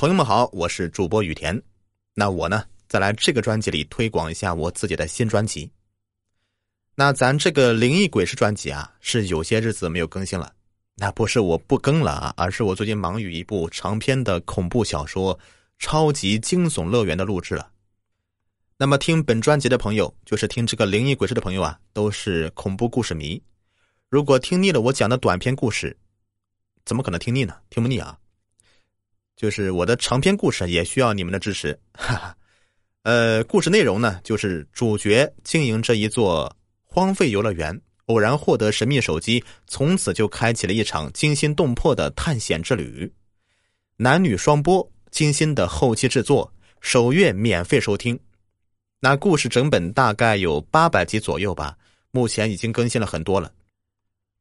朋友们好，我是主播雨田。那我呢，再来这个专辑里推广一下我自己的新专辑。那咱这个灵异鬼事专辑啊，是有些日子没有更新了。那不是我不更了啊，而是我最近忙于一部长篇的恐怖小说《超级惊悚乐园》的录制了。那么听本专辑的朋友，就是听这个灵异鬼事的朋友啊，都是恐怖故事迷。如果听腻了我讲的短篇故事，怎么可能听腻呢？听不腻啊！就是我的长篇故事也需要你们的支持，哈哈。呃，故事内容呢，就是主角经营这一座荒废游乐园，偶然获得神秘手机，从此就开启了一场惊心动魄的探险之旅。男女双播，精心的后期制作，首月免费收听。那故事整本大概有八百集左右吧，目前已经更新了很多了。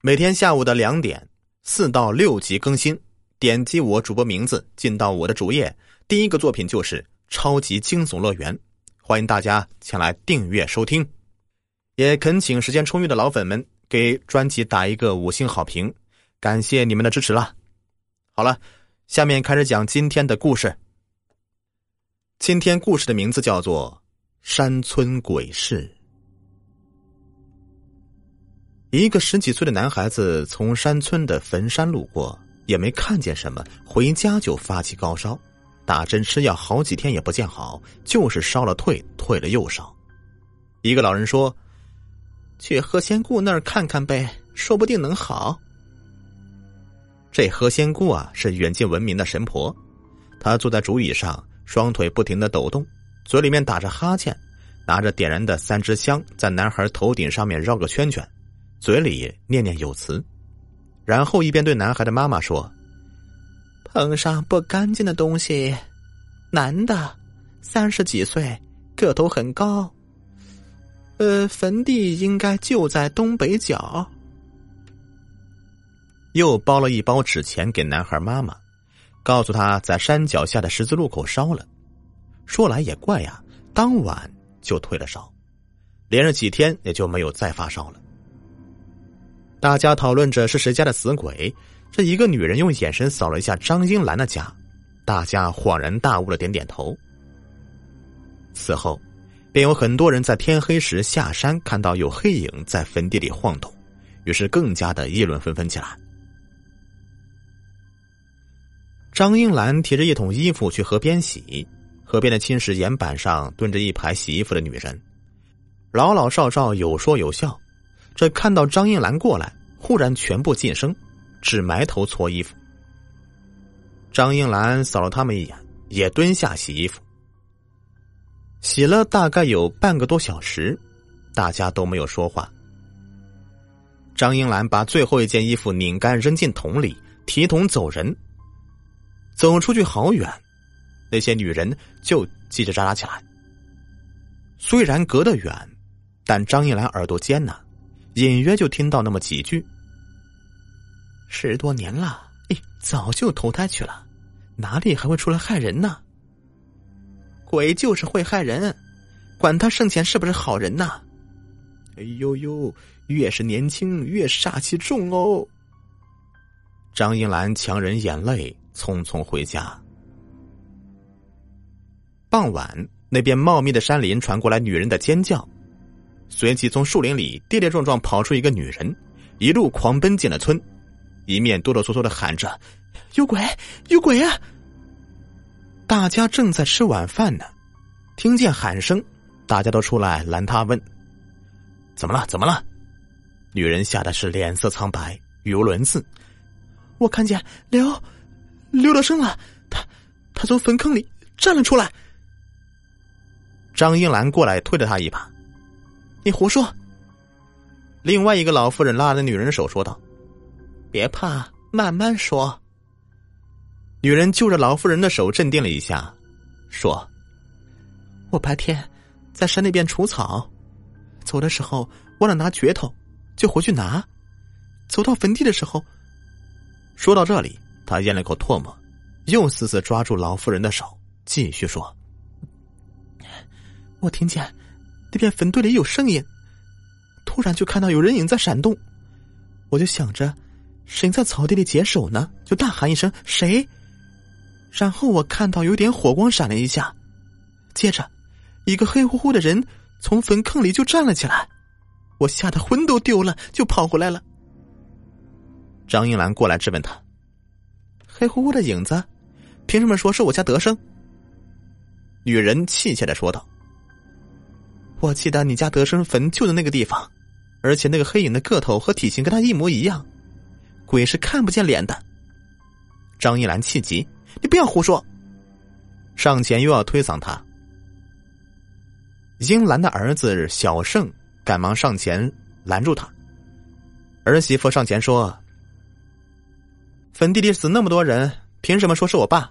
每天下午的两点，四到六集更新。点击我主播名字进到我的主页，第一个作品就是《超级惊悚乐园》，欢迎大家前来订阅收听。也恳请时间充裕的老粉们给专辑打一个五星好评，感谢你们的支持了。好了，下面开始讲今天的故事。今天故事的名字叫做《山村鬼事》。一个十几岁的男孩子从山村的坟山路过。也没看见什么，回家就发起高烧，打针吃药好几天也不见好，就是烧了退，退了又烧。一个老人说：“去何仙姑那儿看看呗，说不定能好。”这何仙姑啊，是远近闻名的神婆。她坐在竹椅上，双腿不停的抖动，嘴里面打着哈欠，拿着点燃的三支香，在男孩头顶上面绕个圈圈，嘴里念念有词。然后一边对男孩的妈妈说：“碰上不干净的东西，男的，三十几岁，个头很高。呃，坟地应该就在东北角。”又包了一包纸钱给男孩妈妈，告诉他在山脚下的十字路口烧了。说来也怪呀，当晚就退了烧，连着几天也就没有再发烧了。大家讨论着是谁家的死鬼，这一个女人用眼神扫了一下张英兰的家，大家恍然大悟的点点头。此后，便有很多人在天黑时下山，看到有黑影在坟地里晃动，于是更加的议论纷纷起来。张英兰提着一桶衣服去河边洗，河边的青石岩板上蹲着一排洗衣服的女人，老老少少有说有笑。这看到张英兰过来，忽然全部噤声，只埋头搓衣服。张英兰扫了他们一眼，也蹲下洗衣服。洗了大概有半个多小时，大家都没有说话。张英兰把最后一件衣服拧干，扔进桶里，提桶走人。走出去好远，那些女人就叽叽喳喳起来。虽然隔得远，但张英兰耳朵尖呐。隐约就听到那么几句：“十多年了，哎，早就投胎去了，哪里还会出来害人呢？鬼就是会害人，管他生前是不是好人呢？哎呦呦，越是年轻越煞气重哦。”张英兰强忍眼泪，匆匆回家。傍晚，那边茂密的山林传过来女人的尖叫。随即从树林里跌跌撞撞跑出一个女人，一路狂奔进了村，一面哆哆嗦嗦的喊着：“有鬼，有鬼啊！”大家正在吃晚饭呢，听见喊声，大家都出来拦他问：“怎么了？怎么了？”女人吓得是脸色苍白，语无伦次：“我看见刘刘德生了，他他从坟坑里站了出来。”张英兰过来推了他一把。你胡说！另外一个老妇人拉着女人的手说道：“别怕，慢慢说。”女人就着老妇人的手镇定了一下，说：“我白天在山那边除草，走的时候忘了拿镢头，就回去拿。走到坟地的时候，说到这里，他咽了口唾沫，又死死抓住老妇人的手，继续说：“我听见。”那边坟堆里有声音，突然就看到有人影在闪动，我就想着谁在草地里解手呢，就大喊一声：“谁？”然后我看到有点火光闪了一下，接着，一个黑乎乎的人从坟坑里就站了起来，我吓得魂都丢了，就跑回来了。张英兰过来质问他：“黑乎乎的影子，凭什么说是我家德生？”女人气切的说道：“我记得你家德生坟就在那个地方，而且那个黑影的个头和体型跟他一模一样，鬼是看不见脸的。”张一兰气急：“你不要胡说！”上前又要推搡他。英兰的儿子小胜赶忙上前拦住他。儿媳妇上前说：“坟地里死那么多人，凭什么说是我爸？”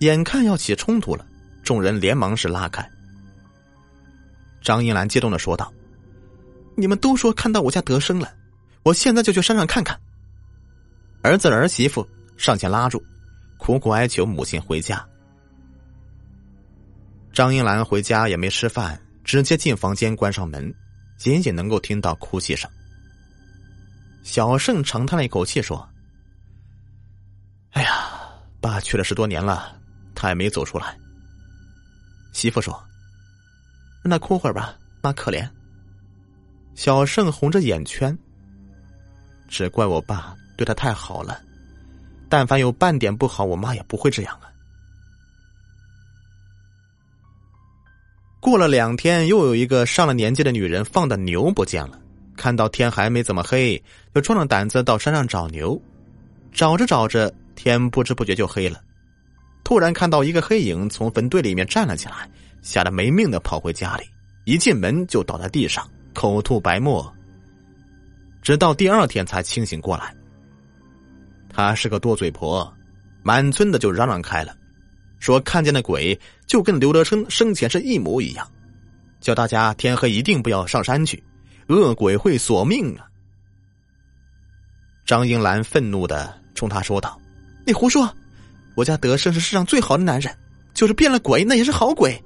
眼看要起冲突了，众人连忙是拉开。张英兰激动的说道：“你们都说看到我家德生了，我现在就去山上看看。”儿子儿媳妇上前拉住，苦苦哀求母亲回家。张英兰回家也没吃饭，直接进房间关上门，隐隐能够听到哭泣声。小盛长叹了一口气说：“哎呀，爸去了十多年了。”他也没走出来。媳妇说：“让他哭会儿吧，妈可怜。”小盛红着眼圈，只怪我爸对他太好了。但凡有半点不好，我妈也不会这样啊。过了两天，又有一个上了年纪的女人放的牛不见了。看到天还没怎么黑，就壮着胆子到山上找牛。找着找着，天不知不觉就黑了。突然看到一个黑影从坟堆里面站了起来，吓得没命的跑回家里，一进门就倒在地上，口吐白沫。直到第二天才清醒过来。她是个多嘴婆，满村的就嚷嚷开了，说看见的鬼就跟刘德生生前是一模一样，叫大家天黑一定不要上山去，恶鬼会索命啊！张英兰愤怒的冲他说道：“你胡说！”我家德胜是世上最好的男人，就是变了鬼，那也是好鬼。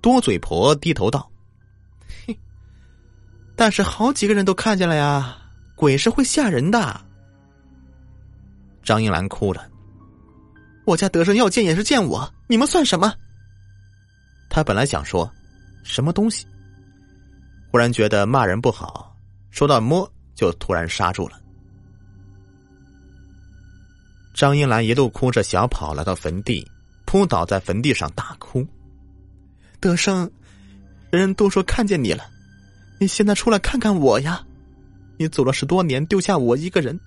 多嘴婆低头道：“嘿，但是好几个人都看见了呀，鬼是会吓人的。”张英兰哭了：“我家德胜要见也是见我，你们算什么？”他本来想说什么东西，忽然觉得骂人不好，说到摸就突然刹住了。张英兰一路哭着小跑来到坟地，扑倒在坟地上大哭。德生，人人都说看见你了，你现在出来看看我呀！你走了十多年，丢下我一个人，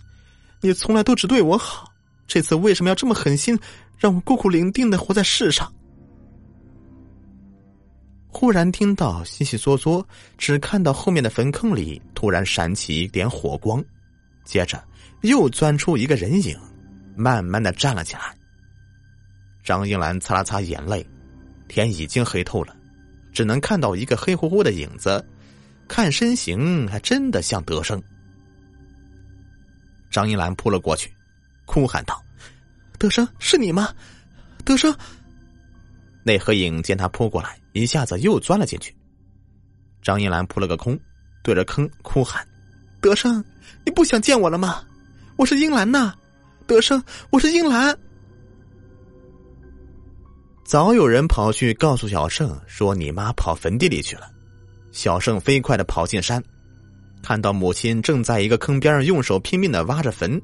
你从来都只对我好，这次为什么要这么狠心，让我孤苦伶仃的活在世上？忽然听到悉悉嗦嗦，只看到后面的坟坑里突然闪起一点火光，接着又钻出一个人影。慢慢的站了起来。张英兰擦了擦眼泪，天已经黑透了，只能看到一个黑乎乎的影子，看身形还真的像德生。张英兰扑了过去，哭喊道：“德生，是你吗？德生！”那黑影见他扑过来，一下子又钻了进去。张英兰扑了个空，对着坑哭喊：“德生，你不想见我了吗？我是英兰呐！”德生，我是英兰。早有人跑去告诉小盛说：“你妈跑坟地里去了。”小盛飞快的跑进山，看到母亲正在一个坑边上用手拼命的挖着坟，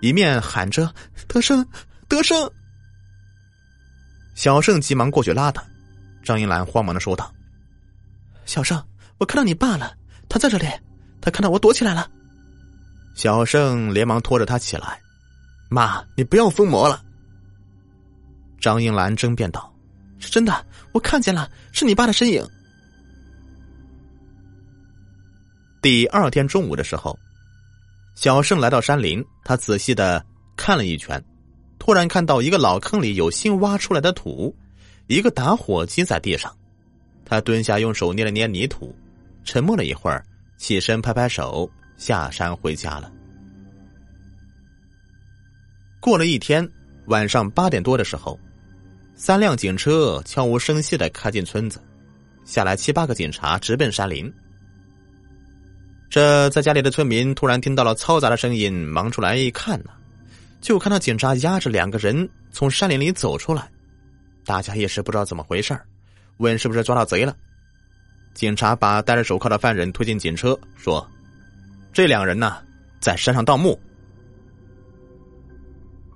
一面喊着：“德生，德生！”小盛急忙过去拉他。张英兰慌忙的说道：“小盛，我看到你爸了，他在这里，他看到我躲起来了。”小盛连忙拖着他起来。妈，你不要疯魔了。张英兰争辩道：“是真的，我看见了，是你爸的身影。”第二天中午的时候，小盛来到山林，他仔细的看了一圈，突然看到一个老坑里有新挖出来的土，一个打火机在地上，他蹲下用手捏了捏泥土，沉默了一会儿，起身拍拍手，下山回家了。过了一天，晚上八点多的时候，三辆警车悄无声息的开进村子，下来七八个警察直奔山林。这在家里的村民突然听到了嘈杂的声音，忙出来一看呢，就看到警察押着两个人从山林里走出来，大家也是不知道怎么回事问是不是抓到贼了。警察把戴着手铐的犯人推进警车，说：“这两人呢，在山上盗墓。”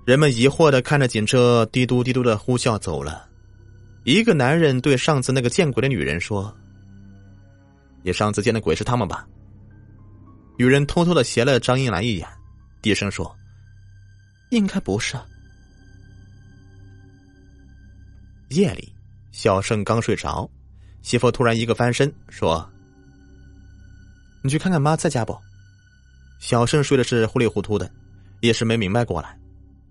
人们疑惑的看着警车滴嘟滴嘟的呼啸走了。一个男人对上次那个见鬼的女人说：“你上次见的鬼是他们吧？”女人偷偷的斜了张英兰一眼，低声说：“应该不是。”夜里，小盛刚睡着，媳妇突然一个翻身说：“你去看看妈在家不？”小盛睡的是糊里糊涂的，也是没明白过来。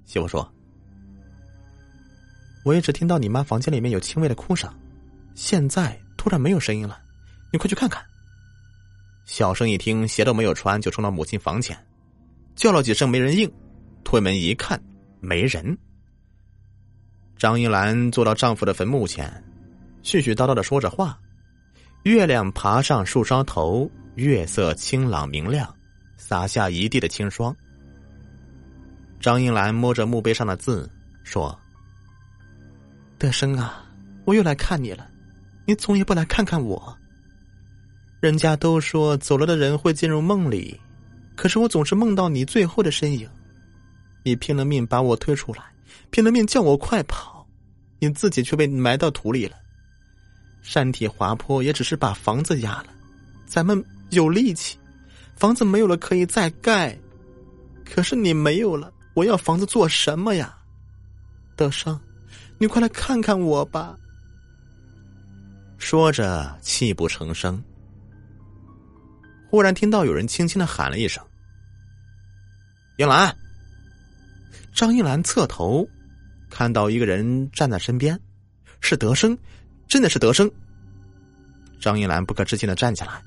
媳妇说：“我一直听到你妈房间里面有轻微的哭声，现在突然没有声音了，你快去看看。”小生一听，鞋都没有穿，就冲到母亲房前，叫了几声没人应，推门一看，没人。张英兰坐到丈夫的坟墓前，絮絮叨叨的说着话。月亮爬上树梢头，月色清朗明亮，洒下一地的清霜。张英兰摸着墓碑上的字，说：“德生啊，我又来看你了，你总也不来看看我。人家都说走了的人会进入梦里，可是我总是梦到你最后的身影。你拼了命把我推出来，拼了命叫我快跑，你自己却被埋到土里了。山体滑坡也只是把房子压了，咱们有力气，房子没有了可以再盖，可是你没有了。”我要房子做什么呀，德生，你快来看看我吧。说着，泣不成声。忽然听到有人轻轻的喊了一声：“英兰。”张英兰侧头，看到一个人站在身边，是德生，真的是德生。张英兰不可置信的站起来，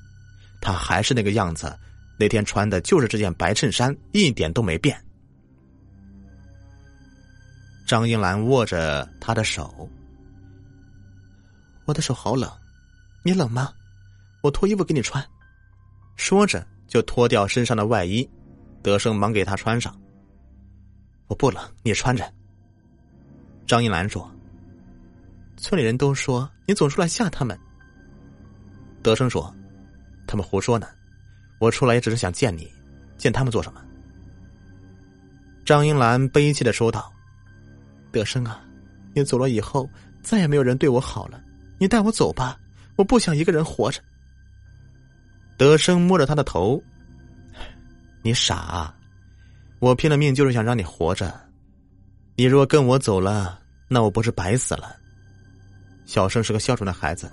他还是那个样子，那天穿的就是这件白衬衫，一点都没变。张英兰握着他的手，我的手好冷，你冷吗？我脱衣服给你穿。说着就脱掉身上的外衣，德生忙给他穿上。我不冷，你穿着。张英兰说：“村里人都说你总出来吓他们。”德生说：“他们胡说呢，我出来也只是想见你，见他们做什么？”张英兰悲切的说道。德生啊，你走了以后，再也没有人对我好了。你带我走吧，我不想一个人活着。德生摸着他的头，你傻，啊我拼了命就是想让你活着。你若跟我走了，那我不是白死了？小生是个孝顺的孩子，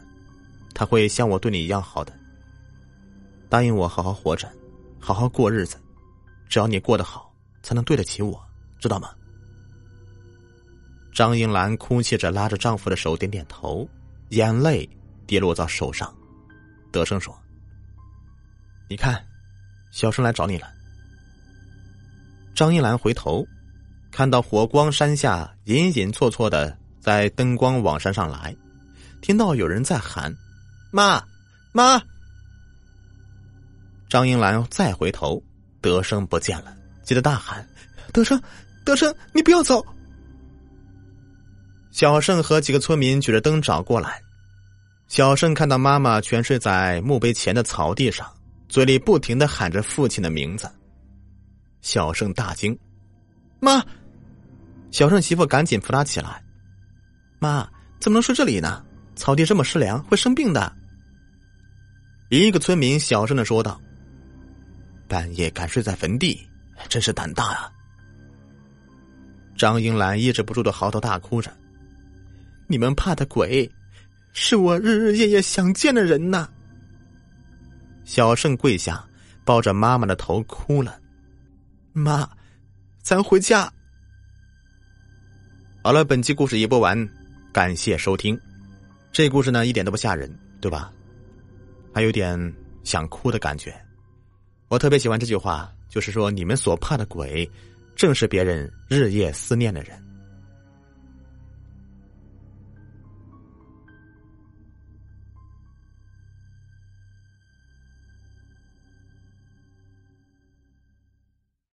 他会像我对你一样好的。答应我好好活着，好好过日子，只要你过得好，才能对得起我，知道吗？张英兰哭泣着拉着丈夫的手，点点头，眼泪跌落到手上。德生说：“你看，小生来找你了。”张英兰回头，看到火光山下隐隐绰绰的在灯光往山上来，听到有人在喊：“妈，妈！”张英兰再回头，德生不见了，急得大喊：“德生，德生，你不要走！”小盛和几个村民举着灯找过来。小盛看到妈妈全睡在墓碑前的草地上，嘴里不停的喊着父亲的名字。小盛大惊：“妈！”小盛媳妇赶紧扶他起来：“妈，怎么能睡这里呢？草地这么湿凉，会生病的。”一个村民小声的说道：“半夜敢睡在坟地，真是胆大啊！”张英兰抑制不住的嚎啕大哭着。你们怕的鬼，是我日日夜夜想见的人呐！小盛跪下，抱着妈妈的头哭了。妈，咱回家。好了，本期故事已播完，感谢收听。这故事呢，一点都不吓人，对吧？还有点想哭的感觉。我特别喜欢这句话，就是说，你们所怕的鬼，正是别人日夜思念的人。